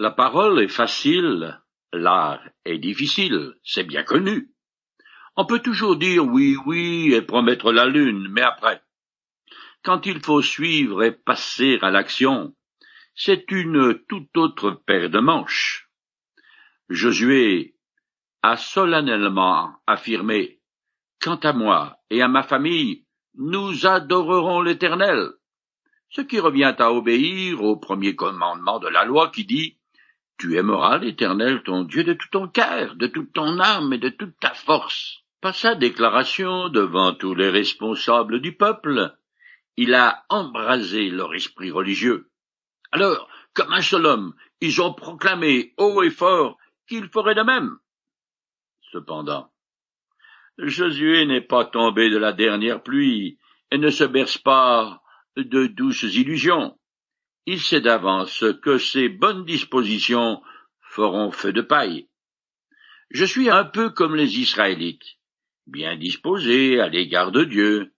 La parole est facile, l'art est difficile, c'est bien connu. On peut toujours dire oui, oui et promettre la lune, mais après, quand il faut suivre et passer à l'action, c'est une toute autre paire de manches. Josué a solennellement affirmé Quant à moi et à ma famille, nous adorerons l'Éternel, ce qui revient à obéir au premier commandement de la loi qui dit Tu aimeras l'Éternel ton Dieu de tout ton cœur, de toute ton âme et de toute ta force. Par sa déclaration devant tous les responsables du peuple, il a embrasé leur esprit religieux. Alors, comme un seul homme, ils ont proclamé haut et fort qu'ils feraient de même. Cependant, Josué n'est pas tombé de la dernière pluie et ne se berce pas de douces illusions. Il sait d'avance que ses bonnes dispositions feront feu de paille. Je suis un peu comme les Israélites, bien disposé à l'égard de Dieu,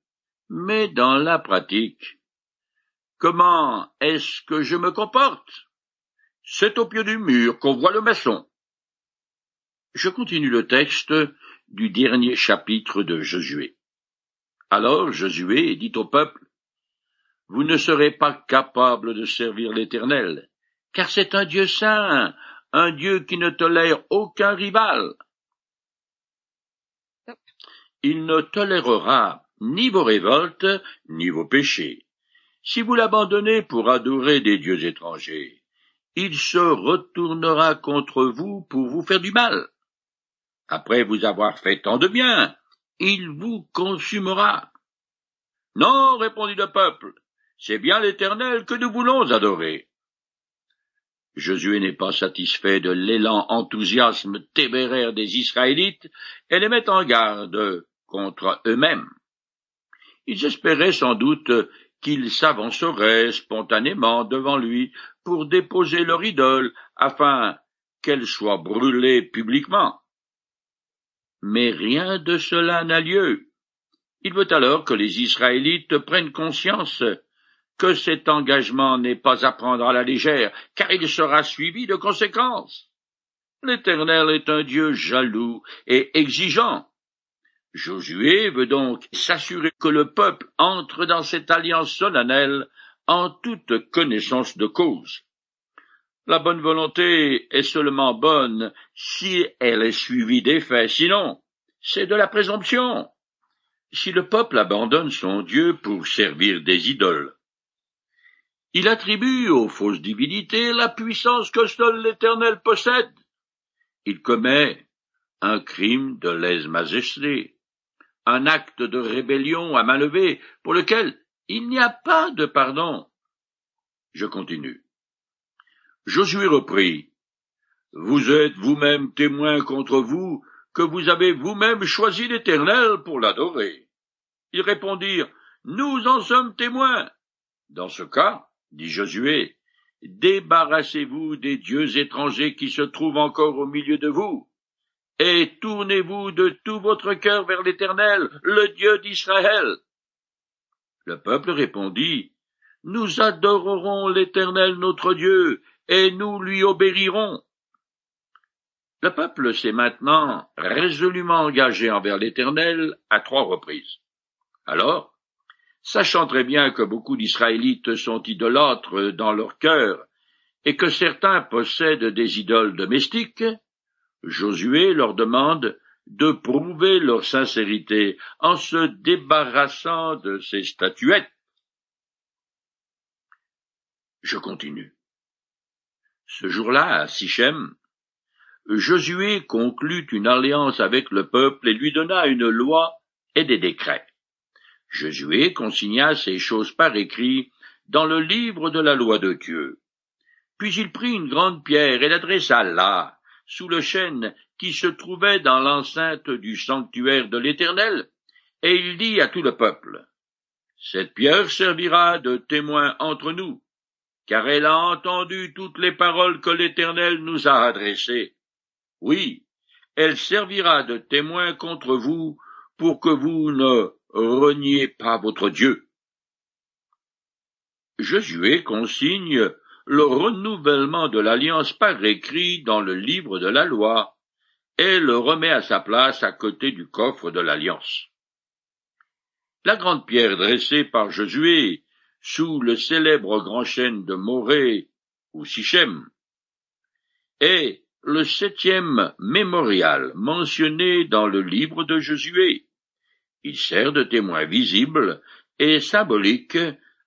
mais dans la pratique, comment est-ce que je me comporte? C'est au pied du mur qu'on voit le maçon. Je continue le texte du dernier chapitre de Josué. Alors Josué dit au peuple, Vous ne serez pas capable de servir l'Éternel, car c'est un Dieu saint, un Dieu qui ne tolère aucun rival. Il ne tolérera ni vos révoltes, ni vos péchés. Si vous l'abandonnez pour adorer des dieux étrangers, il se retournera contre vous pour vous faire du mal après vous avoir fait tant de bien, il vous consumera. Non, répondit le peuple, c'est bien l'Éternel que nous voulons adorer. Josué n'est pas satisfait de l'élan enthousiasme téméraire des Israélites et les met en garde contre eux-mêmes. Ils espéraient sans doute qu'ils s'avanceraient spontanément devant lui pour déposer leur idole afin qu'elle soit brûlée publiquement. Mais rien de cela n'a lieu. Il veut alors que les Israélites prennent conscience que cet engagement n'est pas à prendre à la légère, car il sera suivi de conséquences. L'Éternel est un Dieu jaloux et exigeant. Josué veut donc s'assurer que le peuple entre dans cette alliance solennelle en toute connaissance de cause. La bonne volonté est seulement bonne si elle est suivie des faits, sinon c'est de la présomption. Si le peuple abandonne son Dieu pour servir des idoles, il attribue aux fausses divinités la puissance que seul l'Éternel possède. Il commet un crime de lèse-majesté, un acte de rébellion à main levée pour lequel il n'y a pas de pardon. Je continue. Josué reprit. Vous êtes vous-même témoin contre vous que vous avez vous-même choisi l'Éternel pour l'adorer. Ils répondirent. Nous en sommes témoins. Dans ce cas, dit Josué, débarrassez-vous des dieux étrangers qui se trouvent encore au milieu de vous, et tournez-vous de tout votre cœur vers l'Éternel, le Dieu d'Israël. Le peuple répondit, Nous adorerons l'Éternel notre Dieu, et nous lui obéirons. Le peuple s'est maintenant résolument engagé envers l'Éternel à trois reprises. Alors, sachant très bien que beaucoup d'Israélites sont idolâtres dans leur cœur et que certains possèdent des idoles domestiques, Josué leur demande de prouver leur sincérité en se débarrassant de ces statuettes. Je continue. Ce jour-là, à Sichem, Josué conclut une alliance avec le peuple et lui donna une loi et des décrets. Josué consigna ces choses par écrit dans le livre de la loi de Dieu. Puis il prit une grande pierre et l'adressa là, sous le chêne qui se trouvait dans l'enceinte du sanctuaire de l'Éternel, et il dit à tout le peuple, Cette pierre servira de témoin entre nous, car elle a entendu toutes les paroles que l'Éternel nous a adressées. Oui, elle servira de témoin contre vous pour que vous ne reniez pas votre Dieu. Josué consigne le renouvellement de l'alliance par écrit dans le livre de la loi, et le remet à sa place à côté du coffre de l'alliance. La grande pierre dressée par Josué sous le célèbre grand chêne de Morée ou Sichem est le septième mémorial mentionné dans le livre de Josué. Il sert de témoin visible et symbolique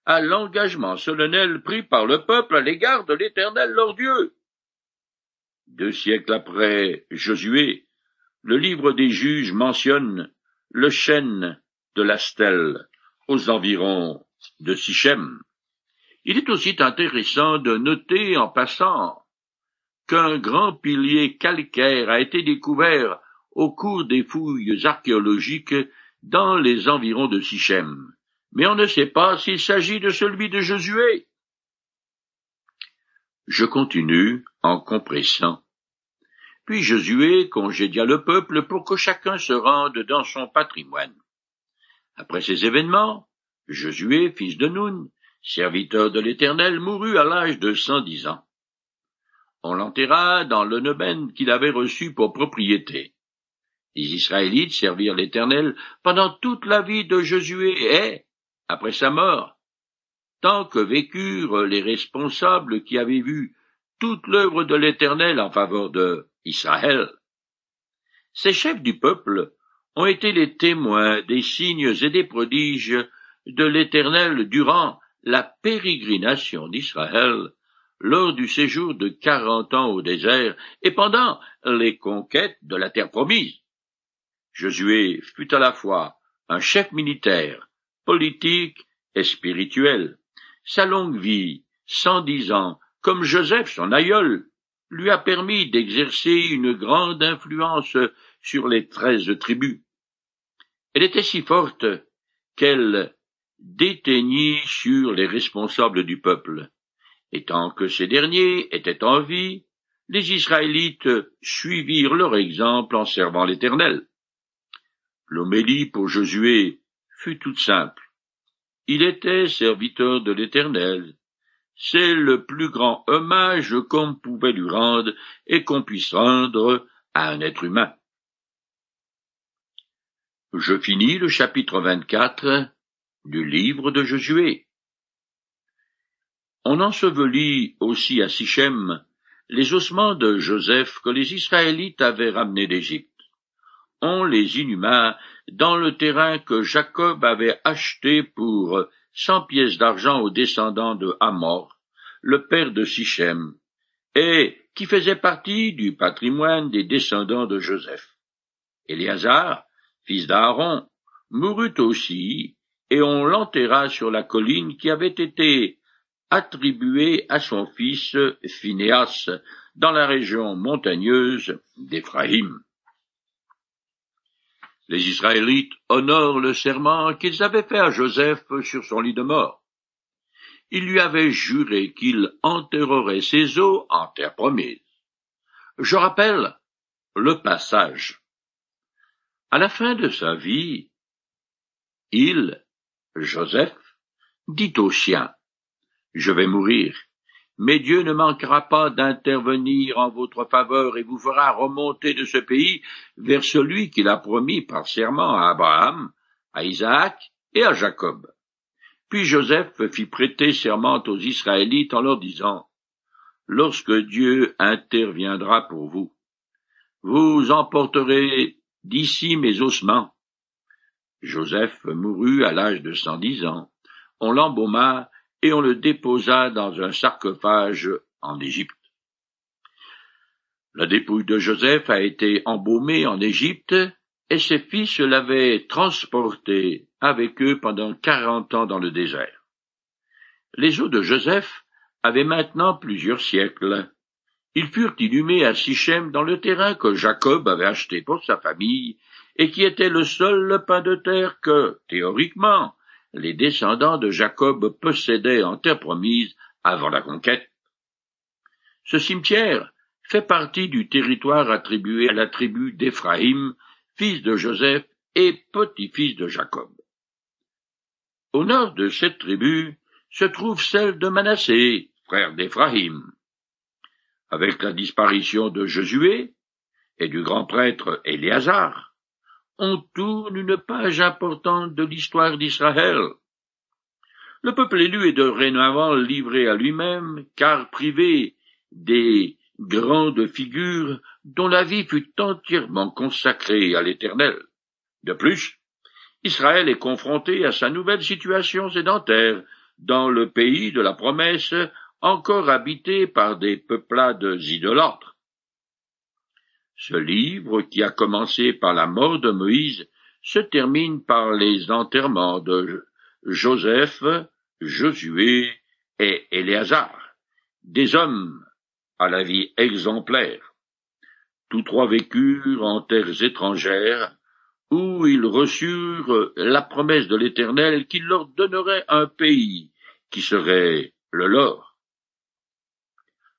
à l'engagement solennel pris par le peuple à l'égard de l'Éternel leur Dieu. Deux siècles après Josué, le livre des juges mentionne le chêne de la stèle aux environs de Sichem. Il est aussi intéressant de noter en passant qu'un grand pilier calcaire a été découvert au cours des fouilles archéologiques dans les environs de Sichem, mais on ne sait pas s'il s'agit de celui de Josué. Je continue en compressant. Puis Josué congédia le peuple pour que chacun se rende dans son patrimoine. Après ces événements, Josué, fils de Nun, serviteur de l'Éternel, mourut à l'âge de cent dix ans. On l'enterra dans le qu'il avait reçu pour propriété. Les Israélites servirent l'Éternel pendant toute la vie de Josué et, après sa mort, tant que vécurent les responsables qui avaient vu toute l'œuvre de l'Éternel en faveur de Israël. Ces chefs du peuple ont été les témoins des signes et des prodiges de l'Éternel durant la pérégrination d'Israël lors du séjour de quarante ans au désert et pendant les conquêtes de la terre promise. Josué fut à la fois un chef militaire, politique et spirituel. Sa longue vie, cent dix ans, comme Joseph son aïeul, lui a permis d'exercer une grande influence sur les treize tribus. Elle était si forte qu'elle déteignit sur les responsables du peuple. Et tant que ces derniers étaient en vie, les Israélites suivirent leur exemple en servant l'Éternel. L'homélie pour Josué fut toute simple. Il était serviteur de l'Éternel. C'est le plus grand hommage qu'on pouvait lui rendre et qu'on puisse rendre à un être humain. Je finis le chapitre 24 du livre de Josué. On ensevelit aussi à Sichem les ossements de Joseph que les Israélites avaient ramenés d'Égypte. On les inhuma dans le terrain que Jacob avait acheté pour cent pièces d'argent aux descendants de Hamor, le père de Sichem, et qui faisait partie du patrimoine des descendants de Joseph. Éléazar, fils d'Aaron, mourut aussi, et on l'enterra sur la colline qui avait été attribuée à son fils Phinéas dans la région montagneuse d'Éphraïm. Les Israélites honorent le serment qu'ils avaient fait à Joseph sur son lit de mort. Ils lui avaient juré qu'il enterrerait ses os en terre promise. Je rappelle le passage. À la fin de sa vie, il, Joseph, dit au sien, Je vais mourir, mais Dieu ne manquera pas d'intervenir en votre faveur et vous fera remonter de ce pays vers celui qu'il a promis par serment à Abraham, à Isaac et à Jacob. Puis Joseph fit prêter serment aux Israélites en leur disant, Lorsque Dieu interviendra pour vous, vous emporterez d'ici mes ossements. Joseph mourut à l'âge de cent dix ans. On l'embauma et on le déposa dans un sarcophage en Égypte. La dépouille de Joseph a été embaumée en Égypte et ses fils l'avaient transporté avec eux pendant quarante ans dans le désert. Les os de Joseph avaient maintenant plusieurs siècles. Ils furent inhumés à Sichem dans le terrain que Jacob avait acheté pour sa famille et qui était le seul pain de terre que, théoriquement, les descendants de Jacob possédaient en terre promise avant la conquête. Ce cimetière fait partie du territoire attribué à la tribu d'Éphraïm, fils de Joseph et petit-fils de Jacob. Au nord de cette tribu se trouve celle de Manassé, frère d'Éphraïm. Avec la disparition de Josué et du grand prêtre Éléazar, on tourne une page importante de l'histoire d'Israël. Le peuple élu est dorénavant livré à lui-même, car privé des grandes figures dont la vie fut entièrement consacrée à l'Éternel. De plus, Israël est confronté à sa nouvelle situation sédentaire dans le pays de la promesse encore habité par des peuplades idolâtres. Ce livre, qui a commencé par la mort de Moïse, se termine par les enterrements de Joseph, Josué et Éléazar, des hommes à la vie exemplaire. Tous trois vécurent en terres étrangères, où ils reçurent la promesse de l'Éternel qu'il leur donnerait un pays qui serait le leur.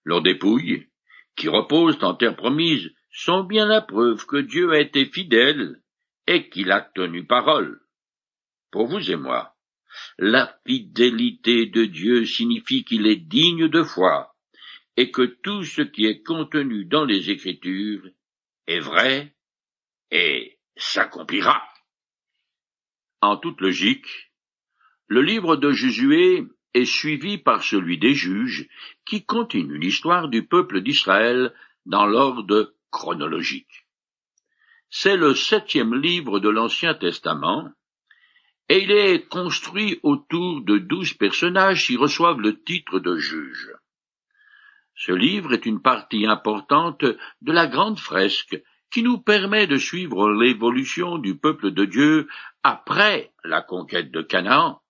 Leurs dépouilles, qui reposent en terre promise, sont bien la preuve que Dieu a été fidèle et qu'il a tenu parole. Pour vous et moi, la fidélité de Dieu signifie qu'il est digne de foi, et que tout ce qui est contenu dans les Écritures est vrai et s'accomplira. En toute logique, le livre de Josué est suivi par celui des juges, qui continue l'histoire du peuple d'Israël dans l'ordre chronologique. C'est le septième livre de l'Ancien Testament, et il est construit autour de douze personnages qui reçoivent le titre de juges. Ce livre est une partie importante de la grande fresque qui nous permet de suivre l'évolution du peuple de Dieu après la conquête de Canaan.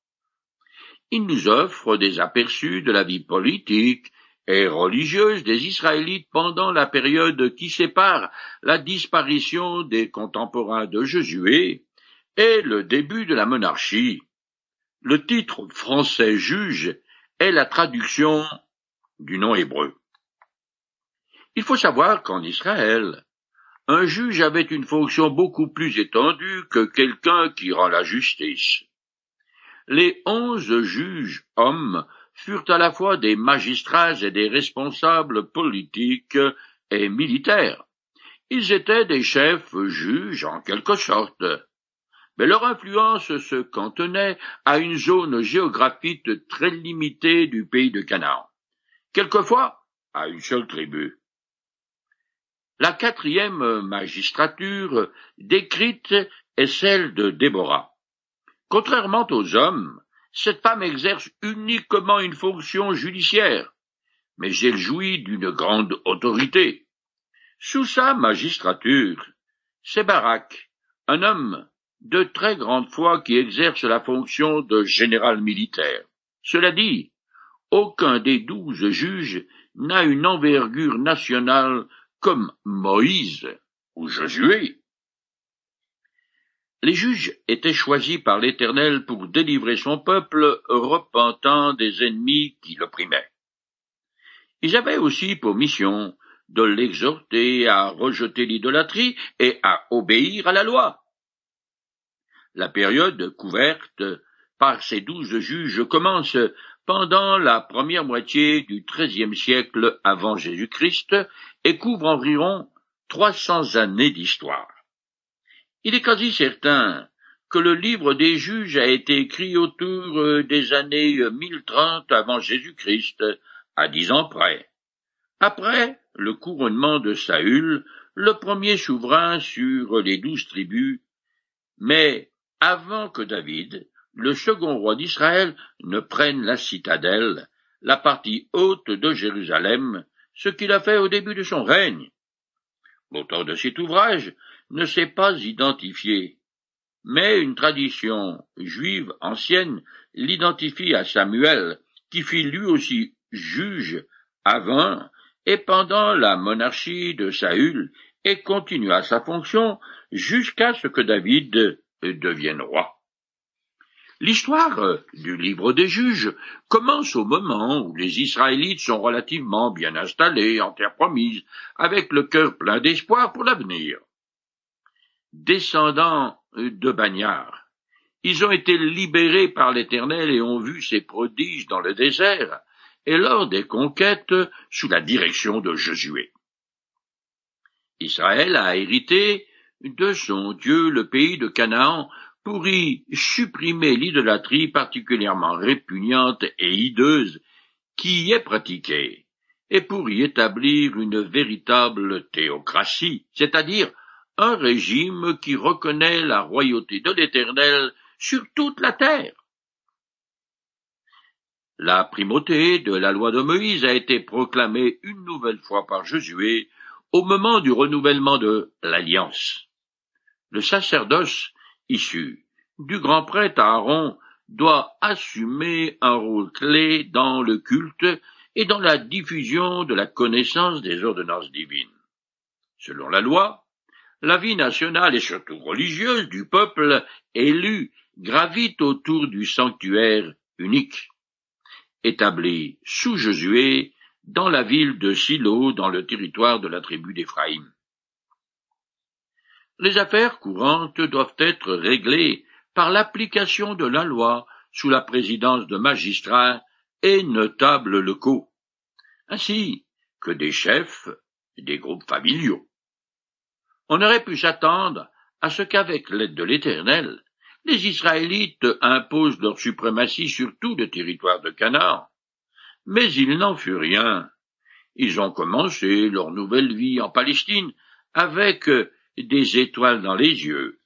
Il nous offre des aperçus de la vie politique et religieuse des Israélites pendant la période qui sépare la disparition des contemporains de Josué et le début de la monarchie. Le titre français juge est la traduction du nom hébreu. Il faut savoir qu'en Israël, un juge avait une fonction beaucoup plus étendue que quelqu'un qui rend la justice. Les onze juges hommes furent à la fois des magistrats et des responsables politiques et militaires. Ils étaient des chefs juges en quelque sorte mais leur influence se cantonait à une zone géographique très limitée du pays de Canaan, quelquefois à une seule tribu. La quatrième magistrature décrite est celle de Déborah. Contrairement aux hommes, cette femme exerce uniquement une fonction judiciaire, mais elle jouit d'une grande autorité. Sous sa magistrature, c'est Barak, un homme de très grande foi qui exerce la fonction de général militaire. Cela dit, aucun des douze juges n'a une envergure nationale comme Moïse ou Josué. Les juges étaient choisis par l'Éternel pour délivrer son peuple repentant des ennemis qui l'opprimaient. Ils avaient aussi pour mission de l'exhorter à rejeter l'idolâtrie et à obéir à la loi. La période couverte par ces douze juges commence pendant la première moitié du XIIIe siècle avant Jésus-Christ et couvre environ trois cents années d'histoire. Il est quasi certain que le livre des juges a été écrit autour des années 1030 avant Jésus-Christ, à dix ans près. Après le couronnement de Saül, le premier souverain sur les douze tribus, mais avant que David, le second roi d'Israël, ne prenne la citadelle, la partie haute de Jérusalem, ce qu'il a fait au début de son règne. L'auteur de cet ouvrage ne s'est pas identifié, mais une tradition juive ancienne l'identifie à Samuel, qui fit lui aussi juge avant et pendant la monarchie de Saül et continua sa fonction jusqu'à ce que David deviennent rois. L'histoire du livre des juges commence au moment où les Israélites sont relativement bien installés en terre promise, avec le cœur plein d'espoir pour l'avenir. Descendants de bagnards, ils ont été libérés par l'Éternel et ont vu ses prodiges dans le désert, et lors des conquêtes sous la direction de Josué. Israël a hérité de son Dieu le pays de Canaan pour y supprimer l'idolâtrie particulièrement répugnante et hideuse qui y est pratiquée, et pour y établir une véritable théocratie, c'est-à-dire un régime qui reconnaît la royauté de l'Éternel sur toute la terre. La primauté de la loi de Moïse a été proclamée une nouvelle fois par Josué au moment du renouvellement de l'Alliance. Le sacerdoce issu du grand prêtre Aaron doit assumer un rôle clé dans le culte et dans la diffusion de la connaissance des ordonnances divines. Selon la loi, la vie nationale et surtout religieuse du peuple élu gravite autour du sanctuaire unique établi sous Josué dans la ville de Silo dans le territoire de la tribu d'Éphraïm. Les affaires courantes doivent être réglées par l'application de la loi sous la présidence de magistrats et notables locaux, ainsi que des chefs des groupes familiaux. On aurait pu s'attendre à ce qu'avec l'aide de l'Éternel, les Israélites imposent leur suprématie sur tout le territoire de Canaan. Mais il n'en fut rien. Ils ont commencé leur nouvelle vie en Palestine avec des étoiles dans les yeux.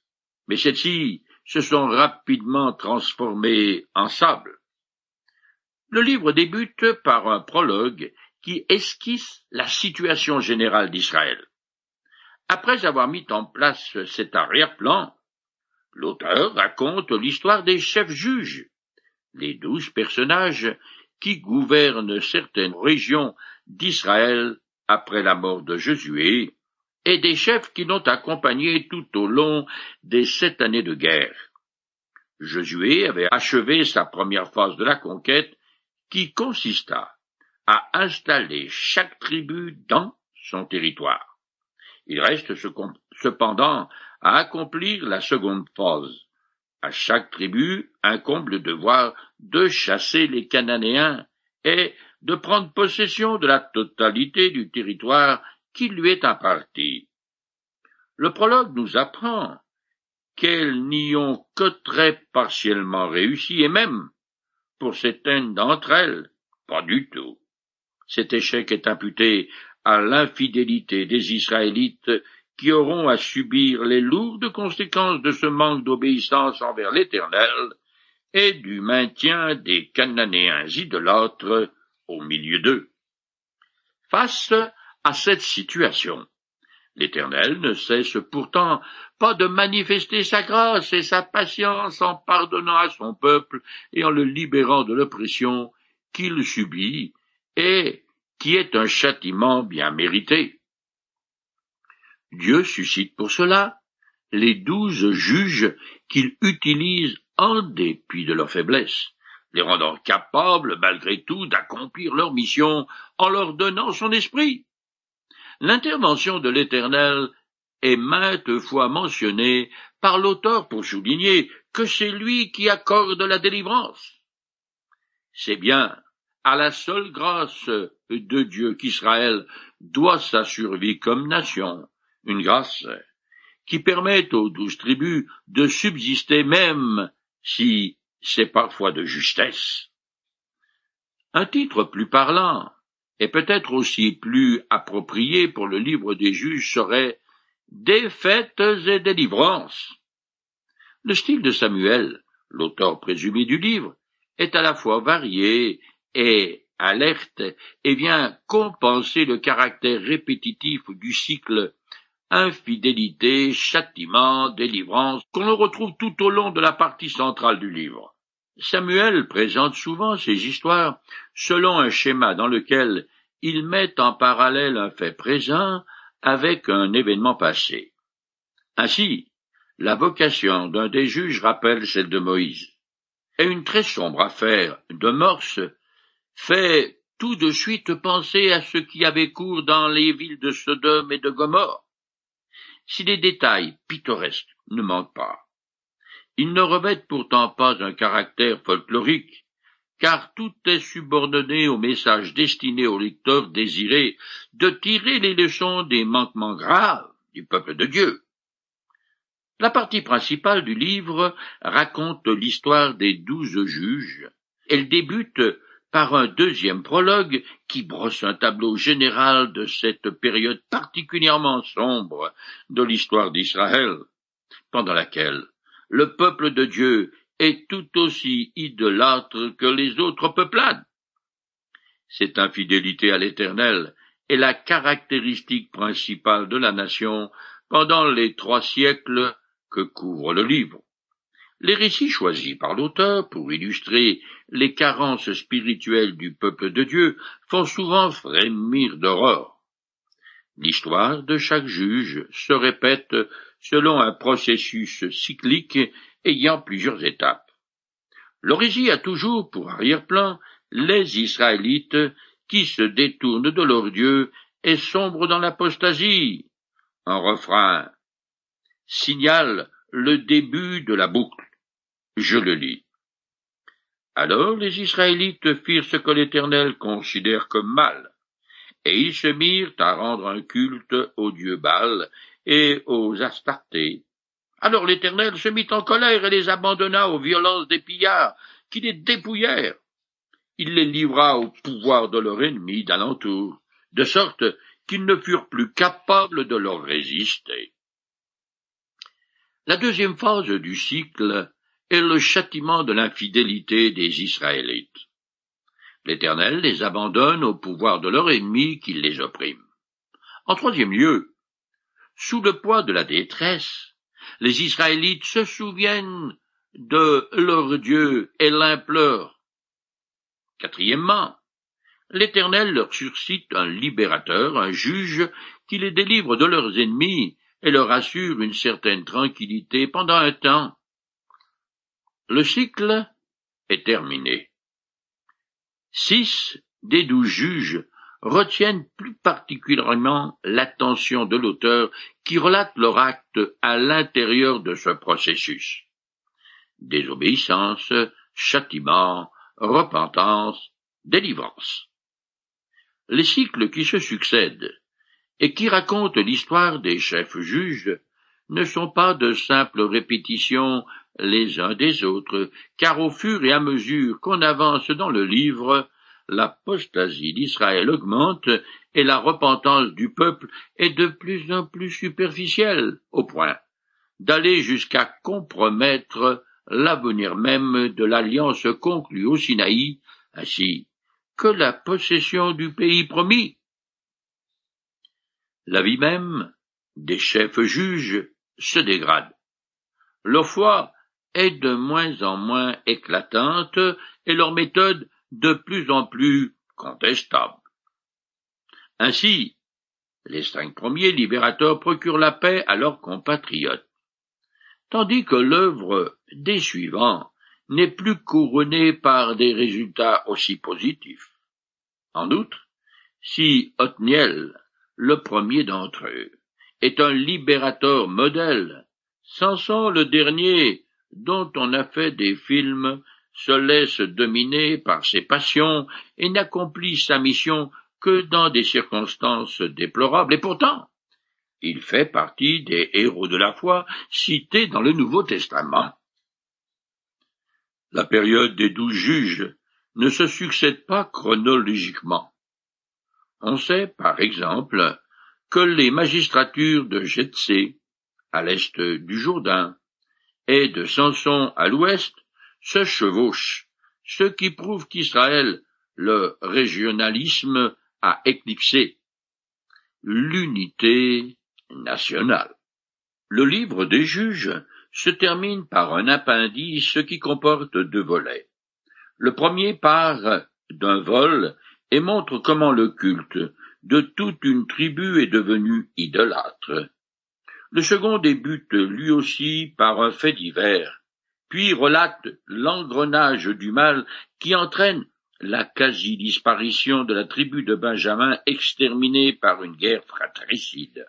Mais celles-ci se sont rapidement transformées en sable. Le livre débute par un prologue qui esquisse la situation générale d'Israël. Après avoir mis en place cet arrière-plan, L'auteur raconte l'histoire des chefs juges, les douze personnages qui gouvernent certaines régions d'Israël après la mort de Josué, et des chefs qui l'ont accompagné tout au long des sept années de guerre. Josué avait achevé sa première phase de la conquête qui consista à installer chaque tribu dans son territoire. Il reste cependant à accomplir la seconde phase. À chaque tribu incombe le devoir de chasser les Cananéens et de prendre possession de la totalité du territoire qui lui est imparti. Le prologue nous apprend qu'elles n'y ont que très partiellement réussi, et même, pour certaines d'entre elles, pas du tout. Cet échec est imputé à l'infidélité des Israélites qui auront à subir les lourdes conséquences de ce manque d'obéissance envers l'Éternel et du maintien des Cananéens idolâtres au milieu d'eux. Face à cette situation, l'Éternel ne cesse pourtant pas de manifester sa grâce et sa patience en pardonnant à son peuple et en le libérant de l'oppression qu'il subit et qui est un châtiment bien mérité. Dieu suscite pour cela les douze juges qu'il utilise en dépit de leur faiblesse, les rendant capables, malgré tout, d'accomplir leur mission en leur donnant son esprit. L'intervention de l'Éternel est maintes fois mentionnée par l'auteur pour souligner que c'est lui qui accorde la délivrance. C'est bien à la seule grâce de Dieu qu'Israël doit sa survie comme nation, une grâce qui permet aux douze tribus de subsister même si c'est parfois de justesse. Un titre plus parlant et peut-être aussi plus approprié pour le livre des juges serait Défaites et délivrances. Le style de Samuel, l'auteur présumé du livre, est à la fois varié et alerte et vient compenser le caractère répétitif du cycle infidélité, châtiment, délivrance, qu'on retrouve tout au long de la partie centrale du livre. Samuel présente souvent ces histoires selon un schéma dans lequel il met en parallèle un fait présent avec un événement passé. Ainsi, la vocation d'un des juges rappelle celle de Moïse. Et une très sombre affaire de morse fait tout de suite penser à ce qui avait cours dans les villes de Sodome et de Gomorre si les détails pittoresques ne manquent pas. Ils ne revêtent pourtant pas un caractère folklorique, car tout est subordonné au message destiné au lecteur désiré de tirer les leçons des manquements graves du peuple de Dieu. La partie principale du livre raconte l'histoire des douze juges. Elle débute par un deuxième prologue qui brosse un tableau général de cette période particulièrement sombre de l'histoire d'Israël, pendant laquelle le peuple de Dieu est tout aussi idolâtre que les autres peuplades. Cette infidélité à l'Éternel est la caractéristique principale de la nation pendant les trois siècles que couvre le livre. Les récits choisis par l'auteur pour illustrer les carences spirituelles du peuple de Dieu font souvent frémir d'horreur. L'histoire de chaque juge se répète selon un processus cyclique ayant plusieurs étapes. Le récit a toujours pour arrière-plan les Israélites qui se détournent de leur Dieu et sombrent dans l'apostasie. Un refrain signale le début de la boucle. Je le lis. Alors les Israélites firent ce que l'Éternel considère comme mal, et ils se mirent à rendre un culte aux dieux Baal et aux Astartés. Alors l'Éternel se mit en colère et les abandonna aux violences des pillards, qui les dépouillèrent. Il les livra au pouvoir de leur ennemi d'alentour, de sorte qu'ils ne furent plus capables de leur résister. La deuxième phase du cycle le châtiment de l'infidélité des Israélites. L'Éternel les abandonne au pouvoir de leur ennemi qui les opprime. En troisième lieu, sous le poids de la détresse, les Israélites se souviennent de leur Dieu et l'implorent. Quatrièmement, l'Éternel leur suscite un libérateur, un juge, qui les délivre de leurs ennemis et leur assure une certaine tranquillité pendant un temps. Le cycle est terminé. Six des douze juges retiennent plus particulièrement l'attention de l'auteur qui relate leur acte à l'intérieur de ce processus. Désobéissance, châtiment, repentance, délivrance. Les cycles qui se succèdent et qui racontent l'histoire des chefs juges ne sont pas de simples répétitions les uns des autres, car au fur et à mesure qu'on avance dans le livre, l'apostasie d'Israël augmente et la repentance du peuple est de plus en plus superficielle, au point d'aller jusqu'à compromettre l'avenir même de l'alliance conclue au Sinaï, ainsi que la possession du pays promis. La vie même des chefs juges se dégrade. Leur foi est de moins en moins éclatante et leur méthode de plus en plus contestable. Ainsi, les cinq premiers libérateurs procurent la paix à leurs compatriotes, tandis que l'œuvre des suivants n'est plus couronnée par des résultats aussi positifs. En outre, si Othniel le premier d'entre eux, est un libérateur modèle. Samson le dernier, dont on a fait des films, se laisse dominer par ses passions et n'accomplit sa mission que dans des circonstances déplorables, et pourtant, il fait partie des héros de la foi cités dans le Nouveau Testament. La période des douze juges ne se succède pas chronologiquement. On sait, par exemple, que les magistratures de Jetsé, à l'est du Jourdain, et de Samson à l'ouest, se chevauchent, ce qui prouve qu'Israël, le régionalisme, a éclipsé l'unité nationale. Le livre des juges se termine par un appendice qui comporte deux volets. Le premier part d'un vol et montre comment le culte de toute une tribu est devenu idolâtre. Le second débute lui aussi par un fait divers, puis relate l'engrenage du mal qui entraîne la quasi-disparition de la tribu de Benjamin exterminée par une guerre fratricide.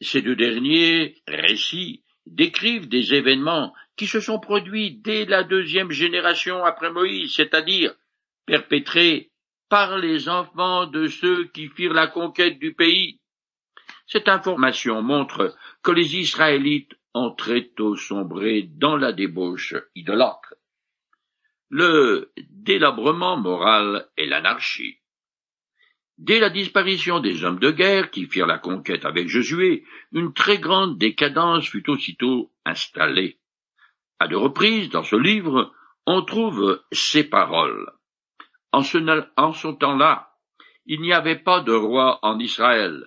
Ces deux derniers récits décrivent des événements qui se sont produits dès la deuxième génération après Moïse, c'est-à-dire perpétrés par les enfants de ceux qui firent la conquête du pays. Cette information montre que les Israélites ont très tôt sombré dans la débauche idolâtre, le délabrement moral et l'anarchie. Dès la disparition des hommes de guerre qui firent la conquête avec Josué, une très grande décadence fut aussitôt installée. À deux reprises, dans ce livre, on trouve ces paroles. En ce, temps-là, il n'y avait pas de roi en Israël.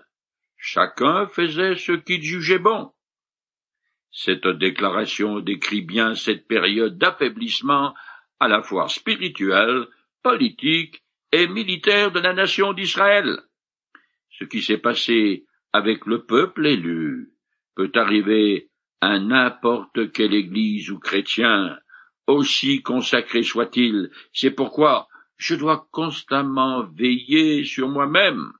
Chacun faisait ce qu'il jugeait bon. Cette déclaration décrit bien cette période d'affaiblissement à la fois spirituel, politique et militaire de la nation d'Israël. Ce qui s'est passé avec le peuple élu peut arriver à n'importe quelle église ou chrétien, aussi consacré soit-il. C'est pourquoi je dois constamment veiller sur moi-même